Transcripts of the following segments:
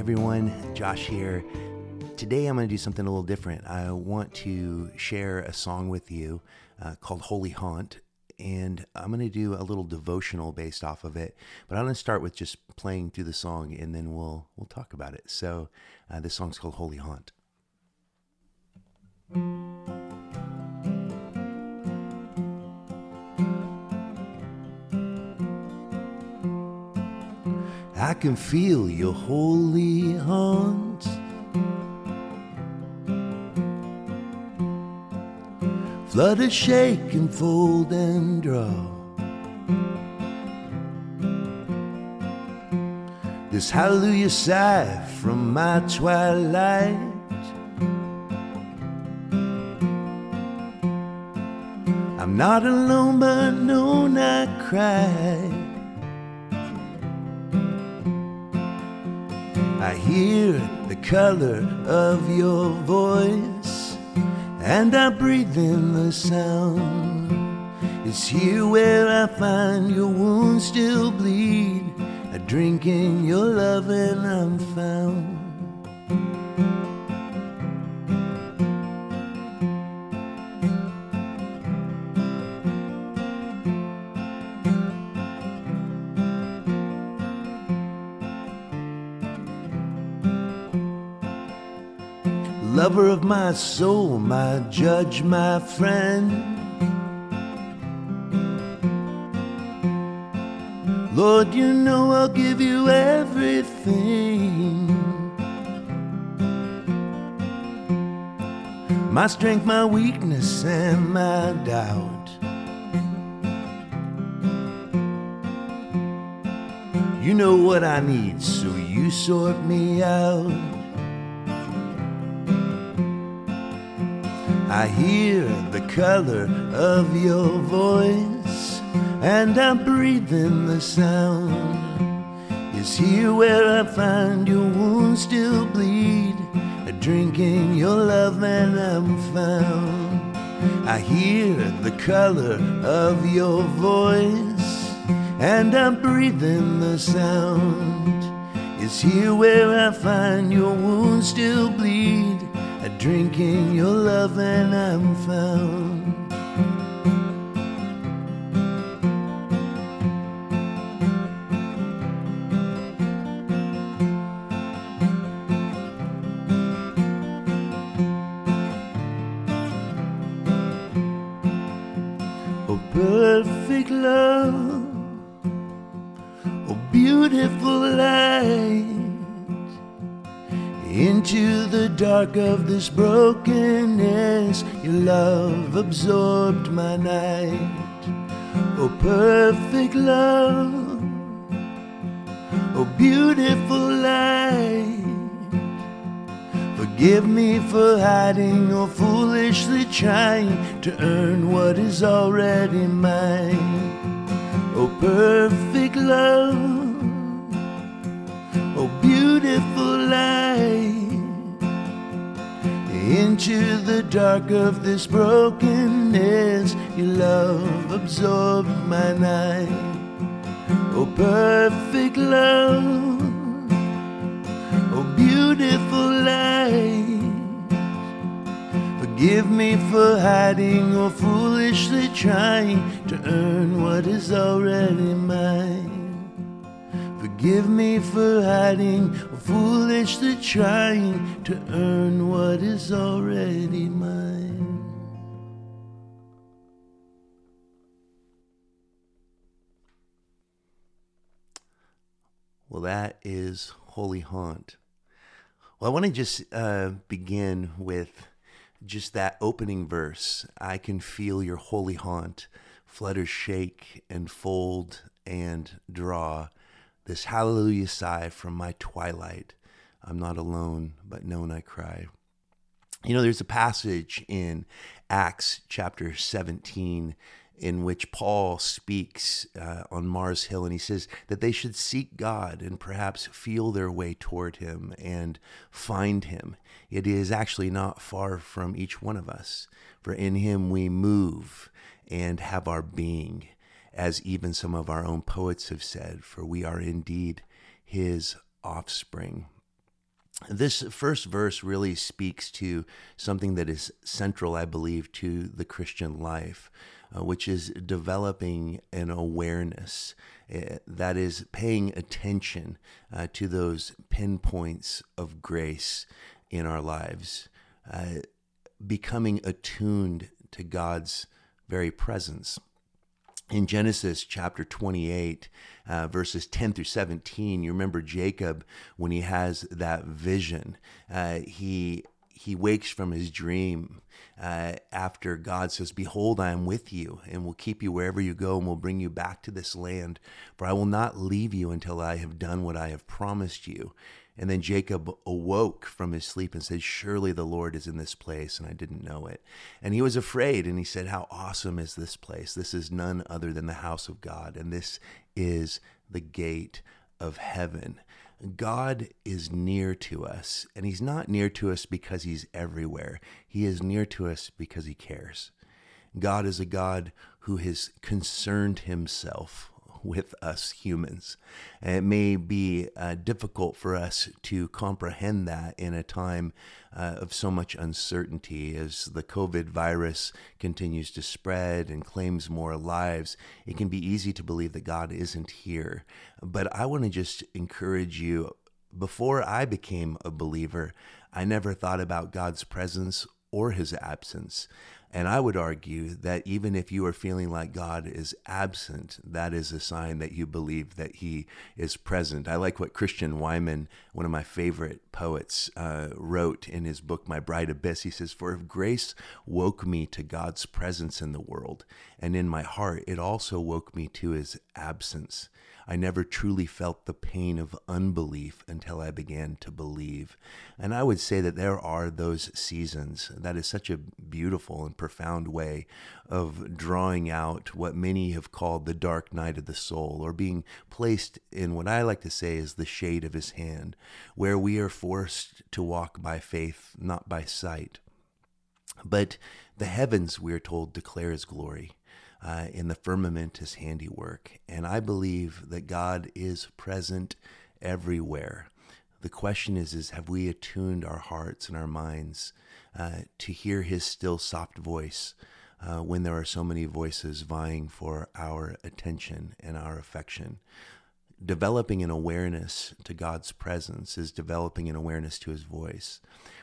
Everyone, Josh here. Today I'm going to do something a little different. I want to share a song with you uh, called Holy Haunt, and I'm going to do a little devotional based off of it. But I'm going to start with just playing through the song, and then we'll we'll talk about it. So uh, this song's called Holy Haunt. I can feel your holy haunt. Flutter, shake, and fold and draw. This hallelujah sigh from my twilight. I'm not alone, but no, not cry. I hear the color of your voice, and I breathe in the sound. It's here where I find your wounds still bleed. I drink in your love, and I'm found. Of my soul, my judge, my friend. Lord, you know I'll give you everything. My strength, my weakness, and my doubt. You know what I need, so you sort me out. I hear the color of your voice, and I breathe in the sound. It's here where I find your wounds still bleed. I drink your love, and I'm found. I hear the color of your voice, and I breathe in the sound. It's here where I find your wounds still bleed. I drink in your love and I'm found. Into the dark of this brokenness. Your love absorbed my night. Oh, perfect love, oh, beautiful light. Forgive me for hiding or foolishly trying to earn what is already mine. Oh, perfect love, into the dark of this brokenness. Your love absorbed my night. Oh, perfect love, oh, beautiful light. Forgive me for hiding or foolishly trying to earn what is already mine. Forgive me for hiding foolishly trying to earn what is already mine. Well, that is Holy Haunt. Well, I want to just uh, begin with just that opening verse. I can feel your holy haunt flutter, shake, and fold and draw this hallelujah sigh from my twilight. I'm not alone, but known I cry. You know, there's a passage in Acts chapter 17 in which Paul speaks uh, on Mars Hill, and he says that they should seek God and perhaps feel their way toward Him and find Him. It is actually not far from each one of us, for in Him we move and have our being, as even some of our own poets have said, for we are indeed His offspring. this first verse really speaks to something that is central, I believe, to the Christian life, uh, which is developing an awareness uh, that is paying attention uh, to those pinpoints of grace in our lives, uh, becoming attuned to God's very presence in Genesis chapter 28, uh, verses 10 through 17, you remember Jacob when he has that vision. Uh, he he wakes from his dream uh, after God says, Behold, I am with you and will keep you wherever you go and will bring you back to this land. For I will not leave you until I have done what I have promised you. And then Jacob awoke from his sleep and said, Surely the Lord is in this place, and I didn't know it. And he was afraid, and he said, How awesome is this place? This is none other than the house of God, and this is the gate of heaven. God is near to us, and He's not near to us because He's everywhere. He is near to us because He cares. God is a God who has concerned Himself with us humans. And it may be uh, difficult for us to comprehend that in a time uh, of so much uncertainty as the COVID virus continues to spread and claims more lives. It can be easy to believe that God isn't here. But I want to just encourage you before I became a believer, I never thought about God's presence or his absence. And I would argue that even if you are feeling like God is absent, that is a sign that you believe that He is present. I like what Christian Wiman, one of my favorite poets, uh, wrote in his book, My Bright Abyss. He says, For if grace woke me to God's presence in the world, and in my heart, it also woke me to His absence. I never truly felt the pain of unbelief until I began to believe. And I would say that there are those seasons. That is such a beautiful and profound way of drawing out what many have called the dark night of the soul, or being placed in what I like to say is the shade of his hand, where we are forced to walk by faith, not by sight. But the heavens, we are told, declare his glory uh, in the firmament his handiwork. And I believe that God is present everywhere. The question is, is have we attuned our hearts and our minds uh, to hear his still soft voice uh, when there are so many voices vying for our attention and our affection? Developing an awareness to God's presence is developing an awareness to his voice.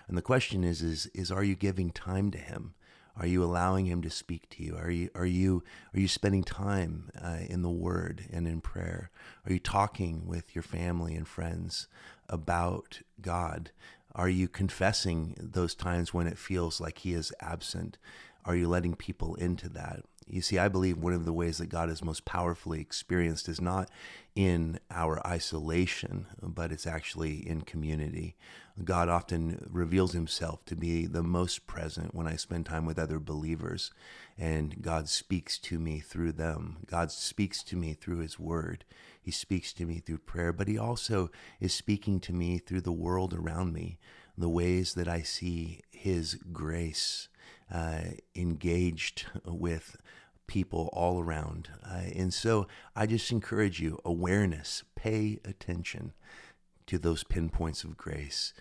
And the question is, is, is are you giving time to him? Are you allowing Him to speak to you? Are you are you are you spending time uh, in the Word and in prayer? Are you talking with your family and friends about God? Are you confessing those times when it feels like He is absent? Are you letting people into that? You see, I believe one of the ways that God is most powerfully experienced is not in our isolation, but it's actually in community. God often reveals himself to be the most present when I spend time with other believers, and God speaks to me through them. God speaks to me through his word. He speaks to me through prayer, but he also is speaking to me through the world around me, the ways that I see his grace engaged with people all around. Uh, and so I just encourage you awareness, pay attention to those pinpoints of grace.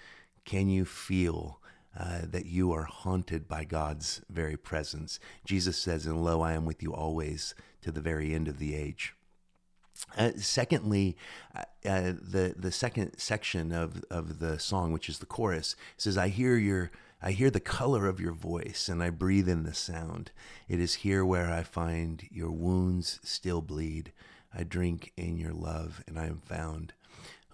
Can you feel uh, that you are haunted by God's very presence? Jesus says, And lo, I am with you always to the very end of the age. Uh, secondly, uh, uh, the the second section of, of the song, which is the chorus, says, "I hear your I hear the color of your voice and I breathe in the sound. It is here where I find your wounds still bleed. I drink in your love and I am found.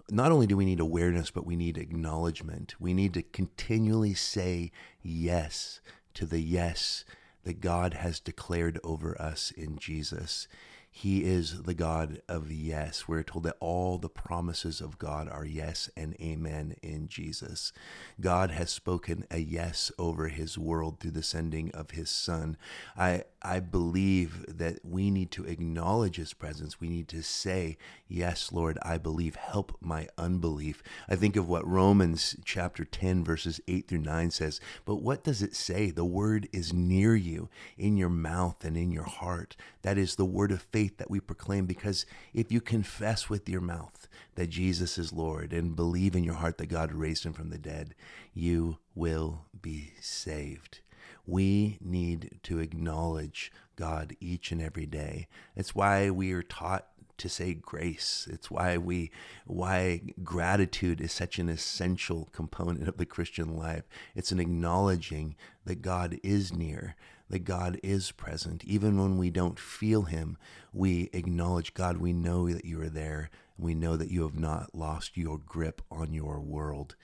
Not only do we need awareness, but we need acknowledgement. We need to continually say yes to the yes that God has declared over us in Jesus. He is the God of yes. We're told that all the promises of God are yes and amen in Jesus. God has spoken a yes over his world through the sending of his son. I, I believe that we need to acknowledge his presence. We need to say, Yes, Lord, I believe. Help my unbelief. I think of what Romans chapter 10, verses 8 through 9 says. But what does it say? The word is near you, in your mouth and in your heart. That is the word of faith faith that we proclaim because if you confess with your mouth that Jesus is Lord and believe in your heart that God raised him from the dead, you will be saved. We need to acknowledge God each and every day. It's why we are taught to say grace. It's why we why gratitude is such an essential component of the Christian life. It's an acknowledging that God is near, that God is present. Even when we don't feel him, we acknowledge God, we know that you are there. We know that you have not lost your grip on your world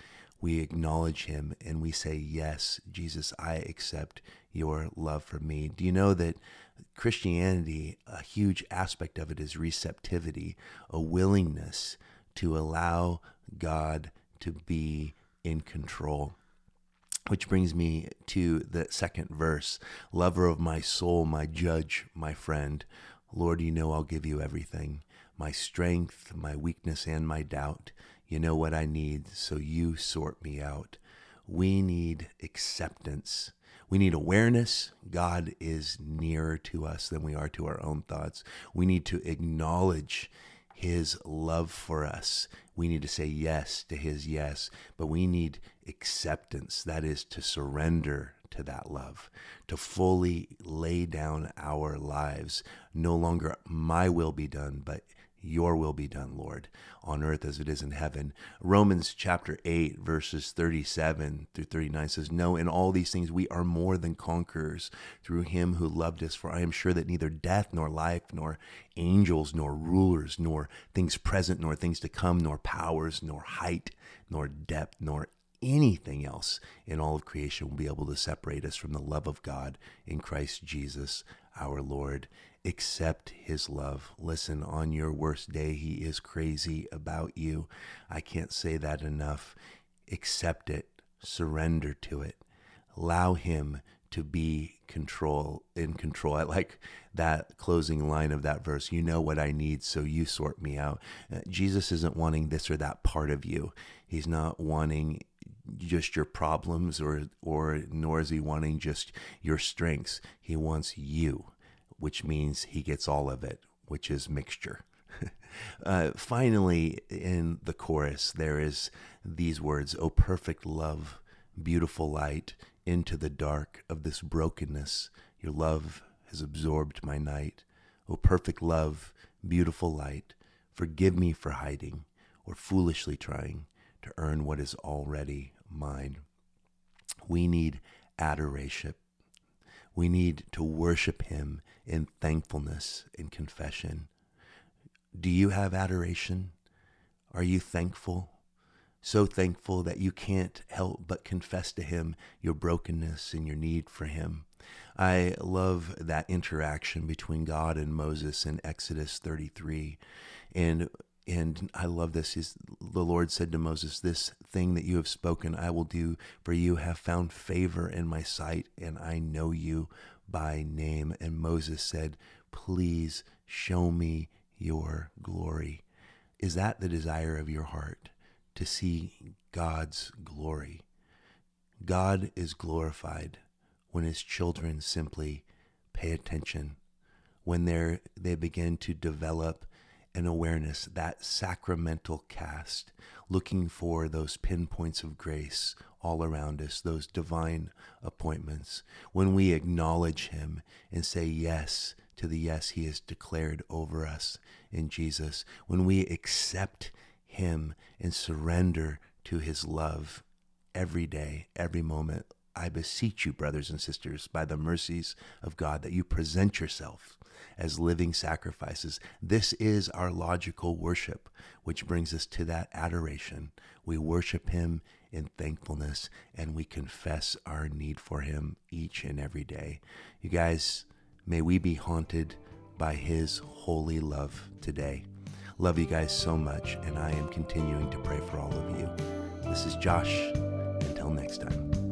we acknowledge him and we say, Yes, Jesus, I accept your love for me. Do you know that Christianity, a huge aspect of it is receptivity, a willingness to allow God to be in control? Which brings me to the second verse Lover of my soul, my judge, my friend. Lord, you know I'll give you everything my strength, my weakness, and my doubt. You know what I need, so you sort me out. We need acceptance. We need awareness. God is nearer to us than we are to our own thoughts. We need to acknowledge his love for us. We need to say yes to his yes, but we need acceptance. That is to surrender to that love, to fully lay down our lives. No longer my will be done, but your will be done, Lord, on earth as it is in heaven. Romans chapter 8, verses 37 through 39 says, No, in all these things we are more than conquerors through him who loved us. For I am sure that neither death, nor life, nor angels, nor rulers, nor things present, nor things to come, nor powers, nor height, nor depth, nor anything else in all of creation will be able to separate us from the love of God in Christ Jesus our Lord. Accept his love. Listen, on your worst day, he is crazy about you. I can't say that enough. Accept it, surrender to it, allow him to be control in control. I like that closing line of that verse. You know what I need, so you sort me out. Uh, Jesus isn't wanting this or that part of you. He's not wanting just your problems or or nor is he wanting just your strengths he wants you which means he gets all of it which is mixture uh, finally in the chorus there is these words o perfect love beautiful light into the dark of this brokenness your love has absorbed my night o perfect love beautiful light forgive me for hiding or foolishly trying to earn what is already mine. We need adoration. We need to worship Him in thankfulness and confession. Do you have adoration? Are you thankful? So thankful that you can't help but confess to Him your brokenness and your need for Him. I love that interaction between God and Moses in Exodus 33. And and I love this. Is the Lord said to Moses, This thing that you have spoken, I will do, for you have found favor in my sight, and I know you by name. And Moses said, Please show me your glory. Is that the desire of your heart? To see God's glory. God is glorified when his children simply pay attention, when they they begin to develop an awareness, that sacramental cast, looking for those pinpoints of grace all around us, those divine appointments. When we acknowledge Him and say yes to the yes He has declared over us in Jesus, when we accept Him and surrender to His love every day, every moment, I beseech you, brothers and sisters, by the mercies of God, that you present yourself as living sacrifices. This is our logical worship, which brings us to that adoration. We worship Him in thankfulness and we confess our need for Him each and every day. You guys, may we be haunted by His holy love today. Love you guys so much, and I am continuing to pray for all of you. This is Josh. Until next time.